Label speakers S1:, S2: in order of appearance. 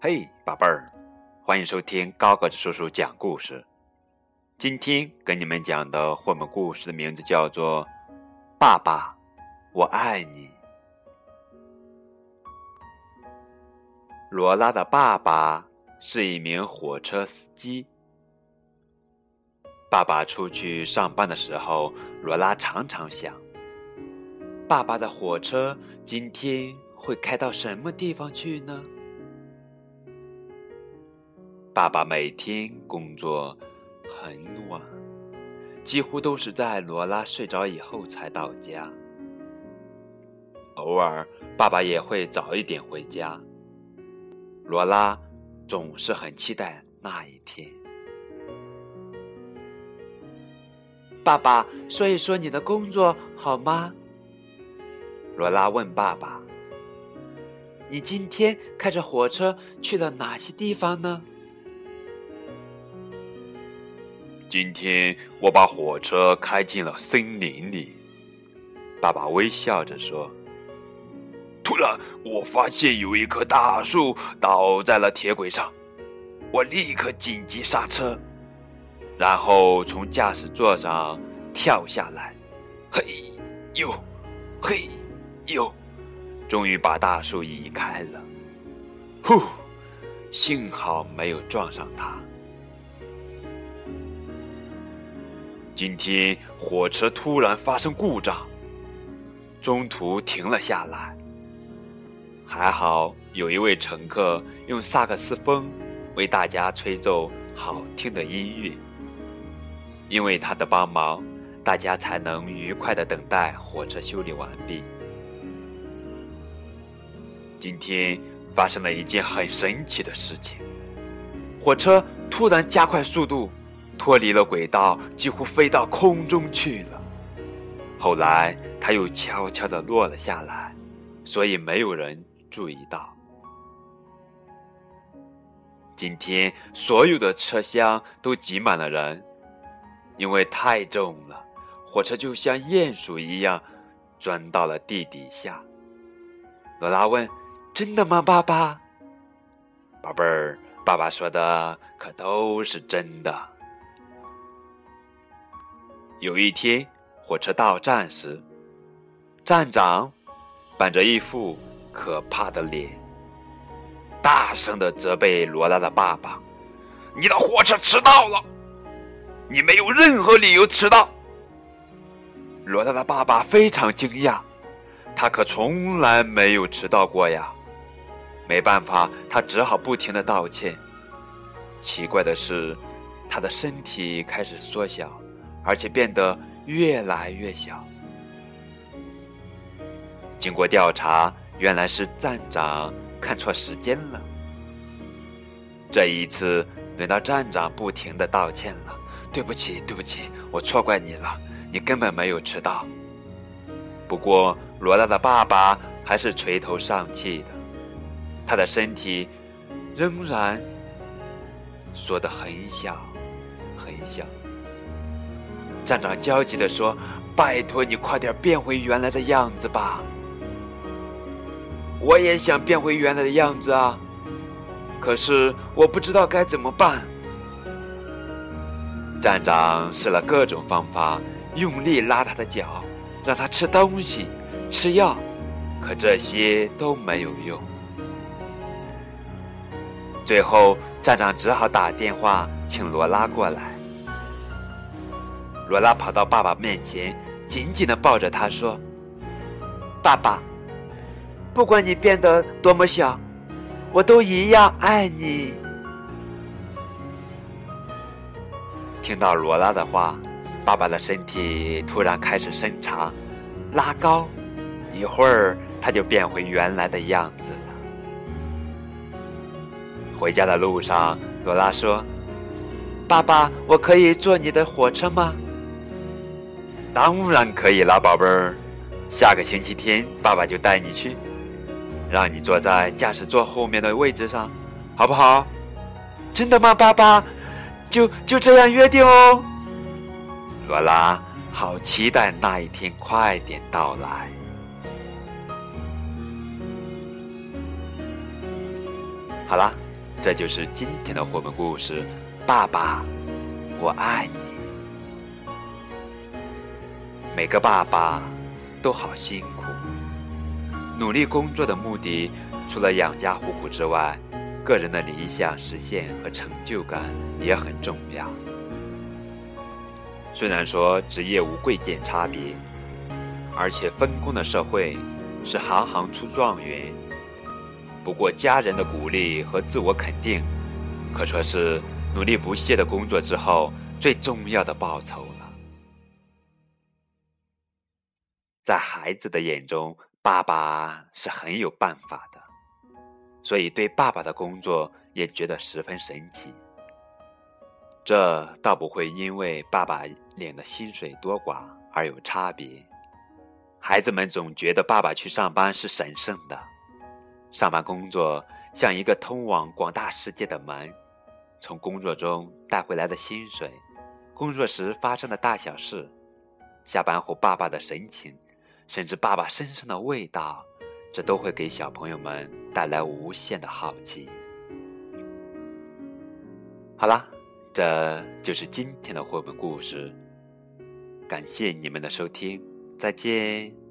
S1: 嘿，宝贝儿，欢迎收听高个子叔叔讲故事。今天跟你们讲的绘本故事的名字叫做《爸爸，我爱你》。罗拉的爸爸是一名火车司机。爸爸出去上班的时候，罗拉常常想：爸爸的火车今天会开到什么地方去呢？爸爸每天工作很晚，几乎都是在罗拉睡着以后才到家。偶尔，爸爸也会早一点回家。罗拉总是很期待那一天。爸爸，说一说你的工作好吗？罗拉问爸爸：“你今天开着火车去了哪些地方呢？”今天我把火车开进了森林里。爸爸微笑着说：“突然，我发现有一棵大树倒在了铁轨上，我立刻紧急刹车。”然后从驾驶座上跳下来，嘿呦，嘿呦，终于把大树移开了。呼，幸好没有撞上它。今天火车突然发生故障，中途停了下来。还好有一位乘客用萨克斯风为大家吹奏好听的音乐。因为他的帮忙，大家才能愉快的等待火车修理完毕。今天发生了一件很神奇的事情，火车突然加快速度，脱离了轨道，几乎飞到空中去了。后来，它又悄悄的落了下来，所以没有人注意到。今天，所有的车厢都挤满了人。因为太重了，火车就像鼹鼠一样钻到了地底下。罗拉问：“真的吗，爸爸？”“宝贝儿，爸爸说的可都是真的。”有一天，火车到站时，站长板着一副可怕的脸，大声的责备罗拉的爸爸：“你的火车迟到了！”你没有任何理由迟到。罗拉的爸爸非常惊讶，他可从来没有迟到过呀。没办法，他只好不停的道歉。奇怪的是，他的身体开始缩小，而且变得越来越小。经过调查，原来是站长看错时间了。这一次，轮到站长不停的道歉了。对不起，对不起，我错怪你了。你根本没有迟到。不过，罗拉的爸爸还是垂头丧气的，他的身体仍然缩得很小，很小。站长焦急地说：“拜托你快点变回原来的样子吧！”我也想变回原来的样子啊，可是我不知道该怎么办。站长试了各种方法，用力拉他的脚，让他吃东西、吃药，可这些都没有用。最后，站长只好打电话请罗拉过来。罗拉跑到爸爸面前，紧紧的抱着他说：“爸爸，不管你变得多么小，我都一样爱你。”听到罗拉的话，爸爸的身体突然开始伸长、拉高，一会儿他就变回原来的样子了。回家的路上，罗拉说：“爸爸，我可以坐你的火车吗？”“当然可以啦，宝贝儿。下个星期天，爸爸就带你去，让你坐在驾驶座后面的位置上，好不好？”“真的吗，爸爸？”就就这样约定哦，罗拉好期待那一天快点到来。好了，这就是今天的绘本故事。爸爸，我爱你。每个爸爸都好辛苦，努力工作的目的，除了养家糊口之外，个人的理想实现和成就感也很重要。虽然说职业无贵贱差别，而且分工的社会是行行出状元。不过，家人的鼓励和自我肯定，可说是努力不懈的工作之后最重要的报酬了。在孩子的眼中，爸爸是很有办法的，所以对爸爸的工作也觉得十分神奇。这倒不会因为爸爸领的薪水多寡而有差别。孩子们总觉得爸爸去上班是神圣的。上班工作像一个通往广大世界的门，从工作中带回来的薪水，工作时发生的大小事，下班后爸爸的神情，甚至爸爸身上的味道，这都会给小朋友们带来无限的好奇。好啦，这就是今天的绘本故事，感谢你们的收听，再见。